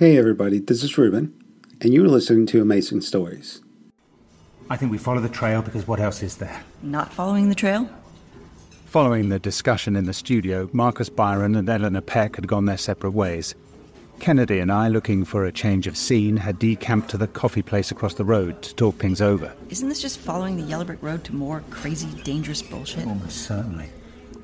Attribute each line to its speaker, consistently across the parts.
Speaker 1: Hey everybody, this is Ruben, and you're listening to Amazing Stories.
Speaker 2: I think we follow the trail because what else is there?
Speaker 3: Not following the trail?
Speaker 4: Following the discussion in the studio, Marcus Byron and Eleanor Peck had gone their separate ways. Kennedy and I, looking for a change of scene, had decamped to the coffee place across the road to talk things over.
Speaker 3: Isn't this just following the Yellow Brick Road to more crazy, dangerous bullshit?
Speaker 2: Almost certainly.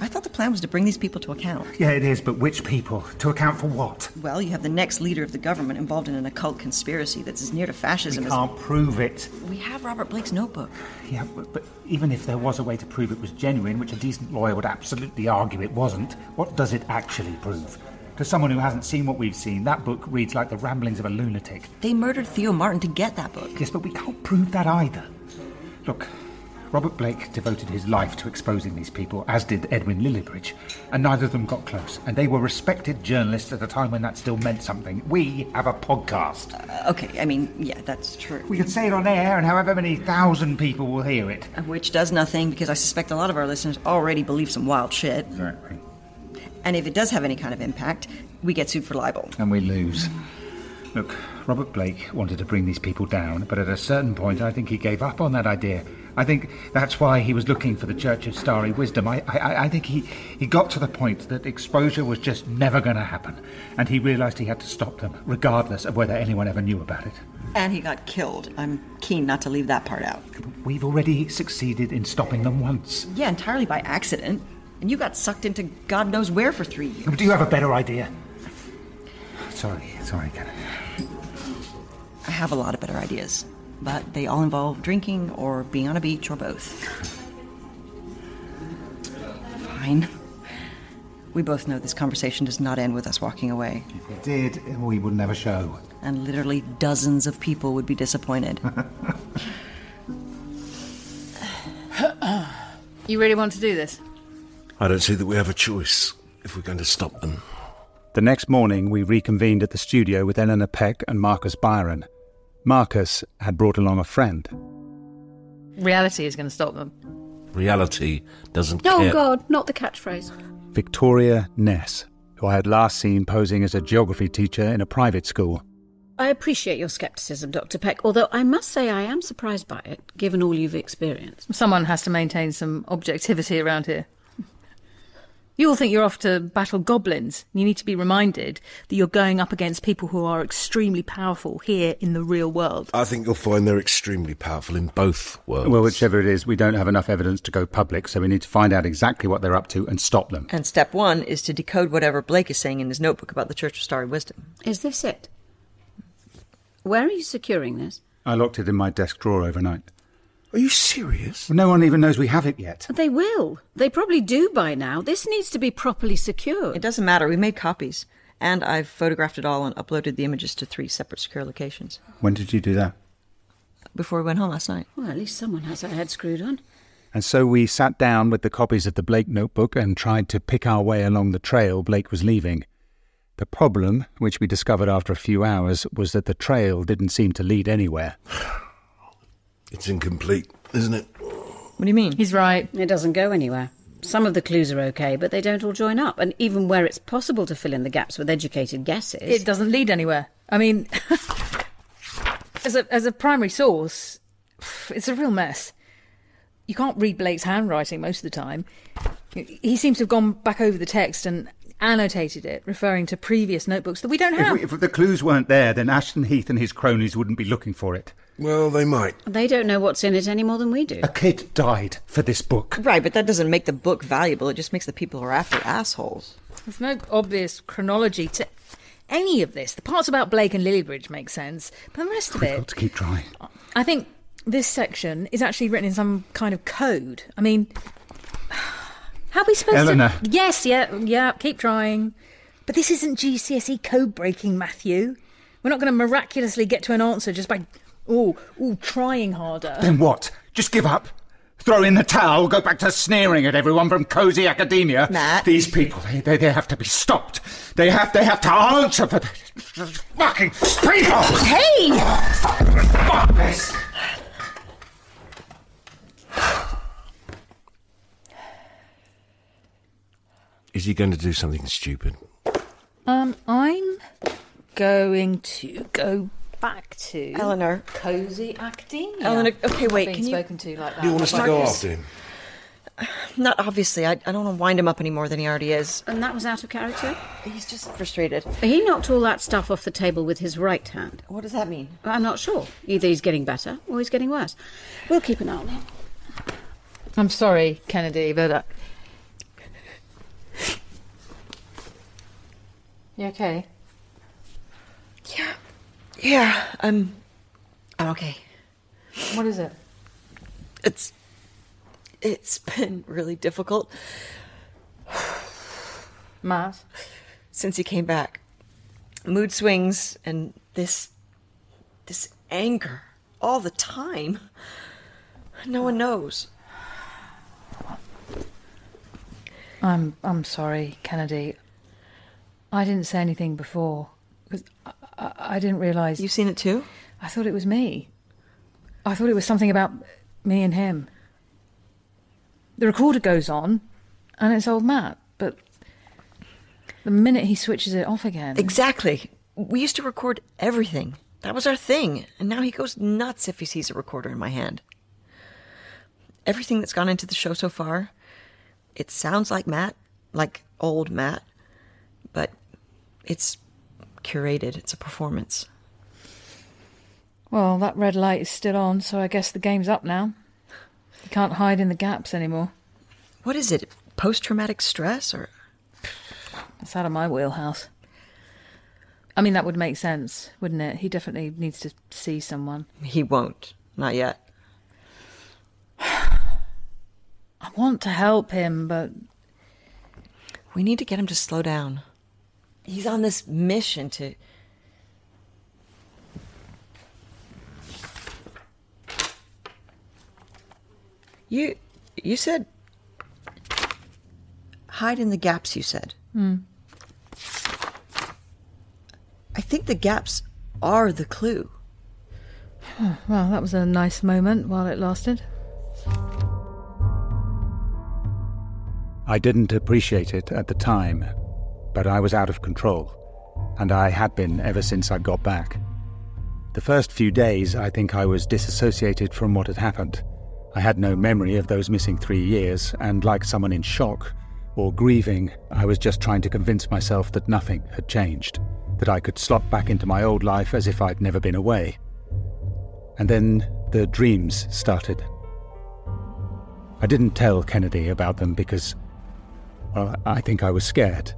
Speaker 3: I thought the plan was to bring these people to account.
Speaker 2: Yeah, it is, but which people? To account for what?
Speaker 3: Well, you have the next leader of the government involved in an occult conspiracy that's as near to fascism
Speaker 2: We
Speaker 3: as.
Speaker 2: can't prove it.
Speaker 3: We have Robert Blake's notebook.
Speaker 2: Yeah, but, but even if there was a way to prove it was genuine, which a decent lawyer would absolutely argue it wasn't, what does it actually prove? To someone who hasn't seen what we've seen, that book reads like the ramblings of a lunatic.
Speaker 3: They murdered Theo Martin to get that book.
Speaker 2: Yes, but we can't prove that either. Look, Robert Blake devoted his life to exposing these people, as did Edwin Lillibridge, and neither of them got close. And they were respected journalists at a time when that still meant something. We have a podcast.
Speaker 3: Uh, okay, I mean, yeah, that's true.
Speaker 2: We can say it on air, and however many thousand people will hear it.
Speaker 3: Which does nothing because I suspect a lot of our listeners already believe some wild shit.
Speaker 2: Exactly.
Speaker 3: And if it does have any kind of impact, we get sued for libel.
Speaker 2: And we lose. Look, Robert Blake wanted to bring these people down, but at a certain point, I think he gave up on that idea. I think that's why he was looking for the Church of Starry Wisdom. I, I, I think he, he got to the point that exposure was just never going to happen, and he realised he had to stop them, regardless of whether anyone ever knew about it.
Speaker 3: And he got killed. I'm keen not to leave that part out.
Speaker 2: We've already succeeded in stopping them once.
Speaker 3: Yeah, entirely by accident. And you got sucked into God knows where for three years.
Speaker 2: Do you have a better idea? Sorry, sorry, Kennedy.
Speaker 3: I have a lot of better ideas, but they all involve drinking or being on a beach or both. Fine. We both know this conversation does not end with us walking away,
Speaker 2: If it did, we would never show.
Speaker 3: and literally dozens of people would be disappointed.
Speaker 5: You really want to do this?
Speaker 6: I don't see that we have a choice if we're going to stop them.
Speaker 4: The next morning, we reconvened at the studio with Eleanor Peck and Marcus Byron. Marcus had brought along a friend.
Speaker 5: Reality is going to stop them.
Speaker 6: Reality doesn't
Speaker 7: Oh,
Speaker 6: care.
Speaker 7: God, not the catchphrase.
Speaker 4: Victoria Ness, who I had last seen posing as a geography teacher in a private school.
Speaker 7: I appreciate your scepticism, Dr. Peck, although I must say I am surprised by it, given all you've experienced.
Speaker 5: Someone has to maintain some objectivity around here. You all think you're off to battle goblins. You need to be reminded that you're going up against people who are extremely powerful here in the real world.
Speaker 6: I think you'll find they're extremely powerful in both worlds.
Speaker 4: Well, whichever it is, we don't have enough evidence to go public, so we need to find out exactly what they're up to and stop them.
Speaker 3: and step one is to decode whatever Blake is saying in his notebook about the Church of Starry Wisdom.
Speaker 7: Is this it? Where are you securing this?
Speaker 4: I locked it in my desk drawer overnight.
Speaker 6: Are you serious?
Speaker 4: No one even knows we have it yet.
Speaker 7: They will. They probably do by now. This needs to be properly secured.
Speaker 3: It doesn't matter, we made copies. And I've photographed it all and uploaded the images to three separate secure locations.
Speaker 4: When did you do that?
Speaker 3: Before we went home last night.
Speaker 7: Well, at least someone has their head screwed on.
Speaker 4: And so we sat down with the copies of the Blake notebook and tried to pick our way along the trail Blake was leaving. The problem, which we discovered after a few hours, was that the trail didn't seem to lead anywhere.
Speaker 6: It's incomplete, isn't it?
Speaker 3: What do you mean?
Speaker 5: He's right.
Speaker 7: It doesn't go anywhere. Some of the clues are okay, but they don't all join up. And even where it's possible to fill in the gaps with educated guesses.
Speaker 5: It doesn't lead anywhere. I mean, as a as a primary source, it's a real mess. You can't read Blake's handwriting most of the time. He seems to have gone back over the text and annotated it, referring to previous notebooks that we don't
Speaker 4: If,
Speaker 5: have.
Speaker 4: we, if the clues weren't there, then Ashton Heath and his cronies wouldn't be looking for it.
Speaker 6: Well, they might.
Speaker 7: They don't know what's in it any more than we do.
Speaker 4: A kid died for this book.
Speaker 3: Right, but that doesn't make the book valuable. It just makes the people who are after assholes.
Speaker 5: There's no obvious chronology to any of this. The parts about Blake and Lillibridge make sense, but the rest of
Speaker 4: We've
Speaker 5: it,
Speaker 4: got to keep trying.
Speaker 5: I think this section is actually written in some kind of code. I mean, how are we supposed
Speaker 4: Eleanor.
Speaker 5: to? Yes, yeah, yeah. Keep trying, but this isn't GCSE E code breaking, Matthew. We're not going to miraculously get to an answer just by oh, oh, trying harder.
Speaker 4: Then what? Just give up? Throw in the towel, go back to sneering at everyone from cozy academia.
Speaker 3: Matt.
Speaker 4: These people, they, they, they have to be stopped. They have they have to answer for the fucking people.
Speaker 3: Hey!
Speaker 4: Fuck this.
Speaker 6: Is he going to do something stupid?
Speaker 5: Um, I'm going to go back to
Speaker 3: Eleanor.
Speaker 5: cozy acting.
Speaker 3: Eleanor, okay, wait,
Speaker 5: Being
Speaker 3: can you-
Speaker 5: spoken to like that.
Speaker 6: Do you want us to go
Speaker 3: Marcus.
Speaker 6: after him?
Speaker 3: Not obviously. I, I don't want to wind him up any more than he already is.
Speaker 7: And that was out of character?
Speaker 3: He's just frustrated.
Speaker 7: He knocked all that stuff off the table with his right hand.
Speaker 3: What does that mean?
Speaker 7: I'm not sure. Either he's getting better or he's getting worse. We'll keep an eye on him.
Speaker 5: I'm sorry, Kennedy, but uh... you okay?
Speaker 3: Yeah. I'm. I'm okay.
Speaker 5: What is it?
Speaker 3: It's. It's been really difficult
Speaker 5: Matt?
Speaker 3: since he came back. Mood swings and this. this anger all the time. No one knows.
Speaker 5: I'm I'm sorry, Kennedy. I didn't say anything before because I, I, I didn't realise.
Speaker 3: You've seen it too?
Speaker 5: I thought it was me. I thought it was something about me and him. The recorder goes on, and it's old Matt, but the minute he switches it off again,
Speaker 3: Exactly. We used to record everything. That was our thing. And now he goes nuts if he sees a recorder in my hand. Everything that's gone into the show so far, it sounds like Matt, like old Matt, but it's curated. It's a performance.
Speaker 5: well, that red light is still on, so I guess the game's up now. You can't hide in the gaps anymore.
Speaker 3: What is it? Post traumatic stress or
Speaker 5: It's out of my wheelhouse. I mean, that would make sense, wouldn't it? He definitely needs to see someone.
Speaker 3: he won't? Not yet.
Speaker 5: I want to help him, but
Speaker 3: We need to get him to slow down. He's on this mission to. You, you said. Hide in the gaps, you said. Hmm. I think the gaps are the clue.
Speaker 5: well, that was a nice moment while it lasted.
Speaker 4: I didn't appreciate it at the time, but I was out of control, and I had been ever since I got back. The first few days, I think I was disassociated from what had happened. I had no memory of those missing three years, and like someone in shock or grieving, I was just trying to convince myself that nothing had changed, that I could slot back into my old life as if I'd never been away. And then the dreams started. I didn't tell Kennedy about them because well, I think I was scared.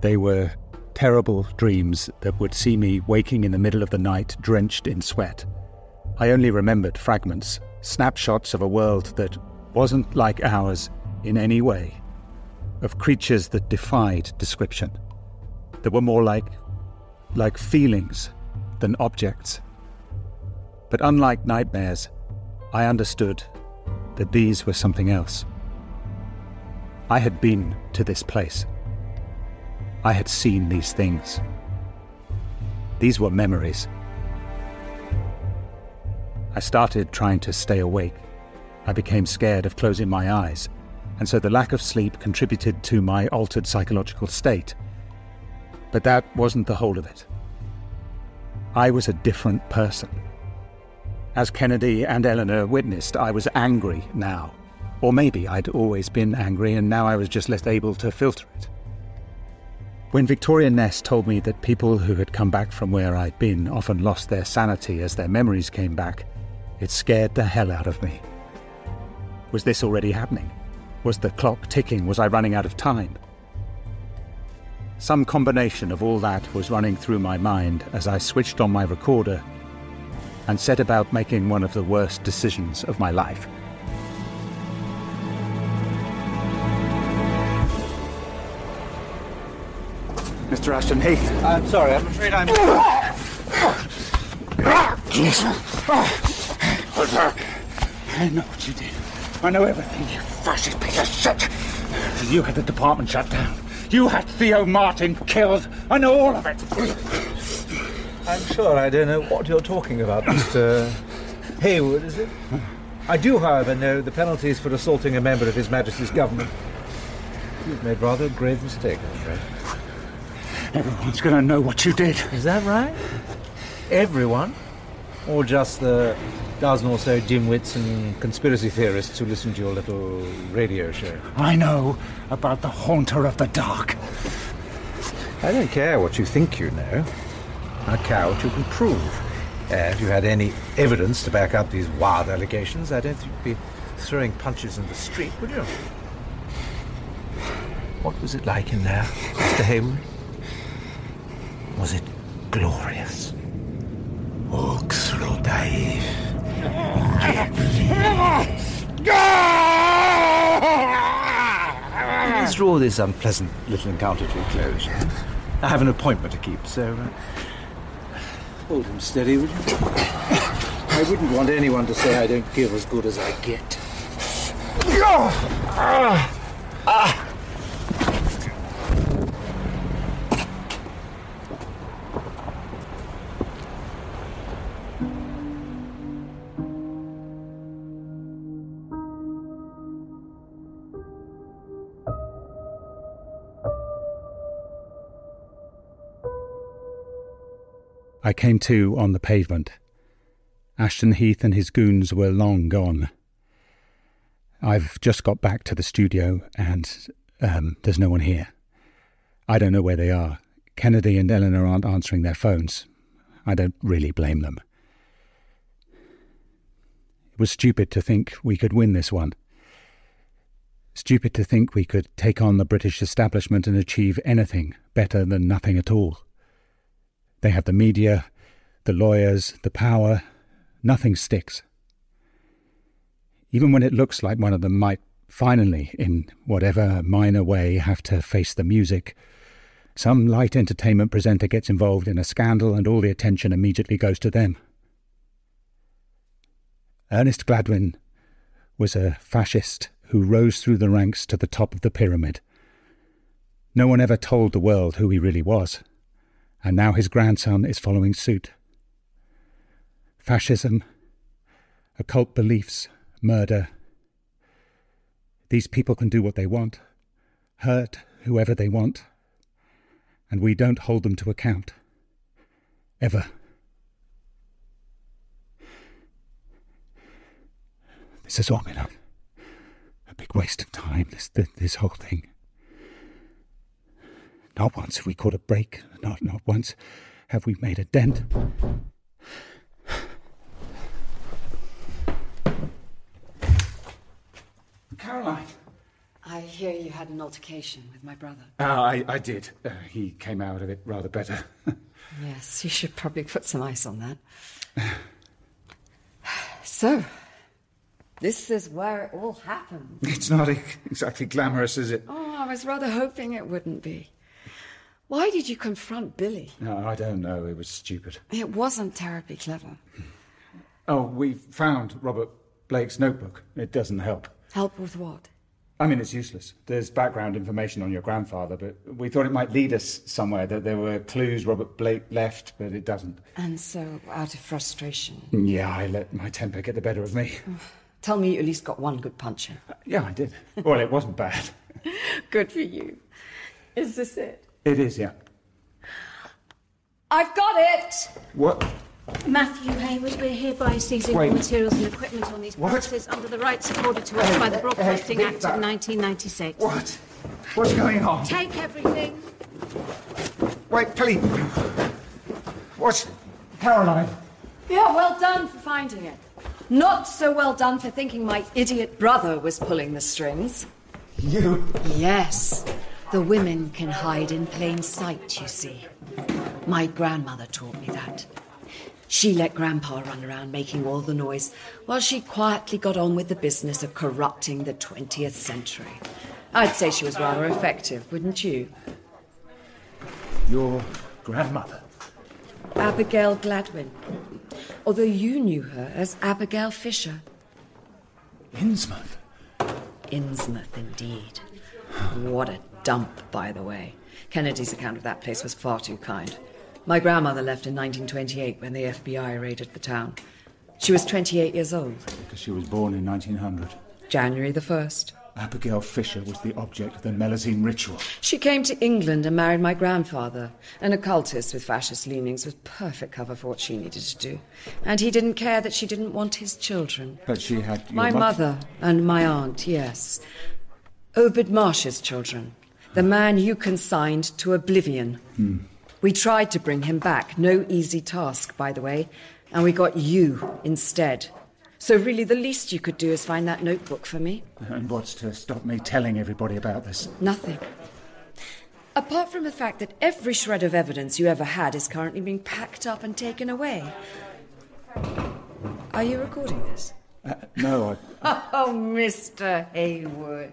Speaker 4: They were terrible dreams that would see me waking in the middle of the night drenched in sweat. I only remembered fragments, snapshots of a world that wasn't like ours in any way, of creatures that defied description, that were more like like feelings than objects. But unlike nightmares, I understood that these were something else. I had been to this place. I had seen these things. These were memories. I started trying to stay awake. I became scared of closing my eyes, and so the lack of sleep contributed to my altered psychological state. But that wasn't the whole of it. I was a different person. As Kennedy and Eleanor witnessed, I was angry now. Or maybe I'd always been angry and now I was just less able to filter it. When Victoria Ness told me that people who had come back from where I'd been often lost their sanity as their memories came back, it scared the hell out of me. Was this already happening? Was the clock ticking? Was I running out of time? Some combination of all that was running through my mind as I switched on my recorder and set about making one of the worst decisions of my life. Mr. Ashton Heath.
Speaker 2: I'm sorry, I'm afraid I'm. I know what you did. I know everything, you fascist piece of shit. You had the department shut down. You had Theo Martin killed. I know all of it.
Speaker 8: I'm sure I don't know what you're talking about, Mr. Haywood, is it? I do, however, know the penalties for assaulting a member of His Majesty's government. You've made rather a grave mistake, I'm afraid.
Speaker 2: Everyone's going to know what you did.
Speaker 8: Is that right? Everyone? Or just the dozen or so dimwits and conspiracy theorists who listen to your little radio show?
Speaker 2: I know about the Haunter of the Dark.
Speaker 8: I don't care what you think you know. I care what you can prove. Uh, if you had any evidence to back up these wild allegations, I don't think you'd be throwing punches in the street, would you? What was it like in there, Mr. Hayward? Was it glorious?
Speaker 6: Oxro Dave.
Speaker 8: Let's draw this unpleasant little encounter to a close. I have an appointment to keep, so uh, hold him steady, would you? I wouldn't want anyone to say I don't give as good as I get.
Speaker 4: I came to on the pavement. Ashton Heath and his goons were long gone. I've just got back to the studio and um, there's no one here. I don't know where they are. Kennedy and Eleanor aren't answering their phones. I don't really blame them. It was stupid to think we could win this one. Stupid to think we could take on the British establishment and achieve anything better than nothing at all. They have the media, the lawyers, the power. Nothing sticks. Even when it looks like one of them might finally, in whatever minor way, have to face the music, some light entertainment presenter gets involved in a scandal and all the attention immediately goes to them. Ernest Gladwin was a fascist who rose through the ranks to the top of the pyramid. No one ever told the world who he really was and now his grandson is following suit. Fascism, occult beliefs, murder. These people can do what they want, hurt whoever they want, and we don't hold them to account. Ever. This has all been a, a big waste of time, this, this whole thing. Not once have we caught a break. Not, not once have we made a dent.
Speaker 2: Caroline.
Speaker 9: I hear you had an altercation with my brother.
Speaker 2: Uh, I, I did. Uh, he came out of it rather better.
Speaker 9: Yes, you should probably put some ice on that. so, this is where it all happened.
Speaker 2: it's not e- exactly glamorous, is it?
Speaker 9: Oh, I was rather hoping it wouldn't be. Why did you confront Billy?
Speaker 2: No, I don't know. It was stupid.
Speaker 9: It wasn't terribly clever.
Speaker 2: Oh, we found Robert Blake's notebook. It doesn't help.
Speaker 9: Help with what?
Speaker 2: I mean, it's useless. There's background information on your grandfather, but we thought it might lead us somewhere, that there were clues Robert Blake left, but it doesn't.
Speaker 9: And so, out of frustration.
Speaker 2: Yeah, I let my temper get the better of me.
Speaker 9: Tell me you at least got one good punch in.
Speaker 2: Yeah, I did. Well, it wasn't bad.
Speaker 9: Good for you. Is this it?
Speaker 2: It is, yeah.
Speaker 9: I've got it!
Speaker 2: What?
Speaker 7: Matthew Hayward, we're hereby seizing all materials and equipment on these premises under the rights afforded to us by the Broadcasting
Speaker 2: hey,
Speaker 7: Act of 1996.
Speaker 2: What? What's going on?
Speaker 7: Take everything.
Speaker 2: Wait, please. What's. Caroline?
Speaker 9: Yeah, well done for finding it. Not so well done for thinking my idiot brother was pulling the strings.
Speaker 2: You.
Speaker 9: Yes, the women can hide in plain sight, you see. My grandmother taught me that. She let Grandpa run around making all the noise while she quietly got on with the business of corrupting the 20th century. I'd say she was rather effective, wouldn't you?
Speaker 2: Your grandmother.
Speaker 9: Abigail Gladwin. Although you knew her as Abigail Fisher.
Speaker 2: Innsmouth.
Speaker 9: Innsmouth, indeed. What a dump, by the way. Kennedy's account of that place was far too kind. My grandmother left in 1928 when the FBI raided the town. She was 28 years old.
Speaker 2: Because she was born in 1900.
Speaker 9: January the 1st.
Speaker 2: Abigail Fisher was the object of the Melusine ritual.
Speaker 9: She came to England and married my grandfather. An occultist with fascist leanings was perfect cover for what she needed to do. And he didn't care that she didn't want his children.
Speaker 2: But she had
Speaker 9: My
Speaker 2: mo-
Speaker 9: mother and my aunt, yes. Obed Marsh's children. The man you consigned to oblivion.
Speaker 2: Hmm.
Speaker 9: We tried to bring him back. No easy task, by the way. And we got you instead. So, really, the least you could do is find that notebook for me.
Speaker 2: And what's to stop me telling everybody about this?
Speaker 9: Nothing. Apart from the fact that every shred of evidence you ever had is currently being packed up and taken away. Are you recording this?
Speaker 2: Uh, no, I.
Speaker 9: Oh, Mr. Haywood.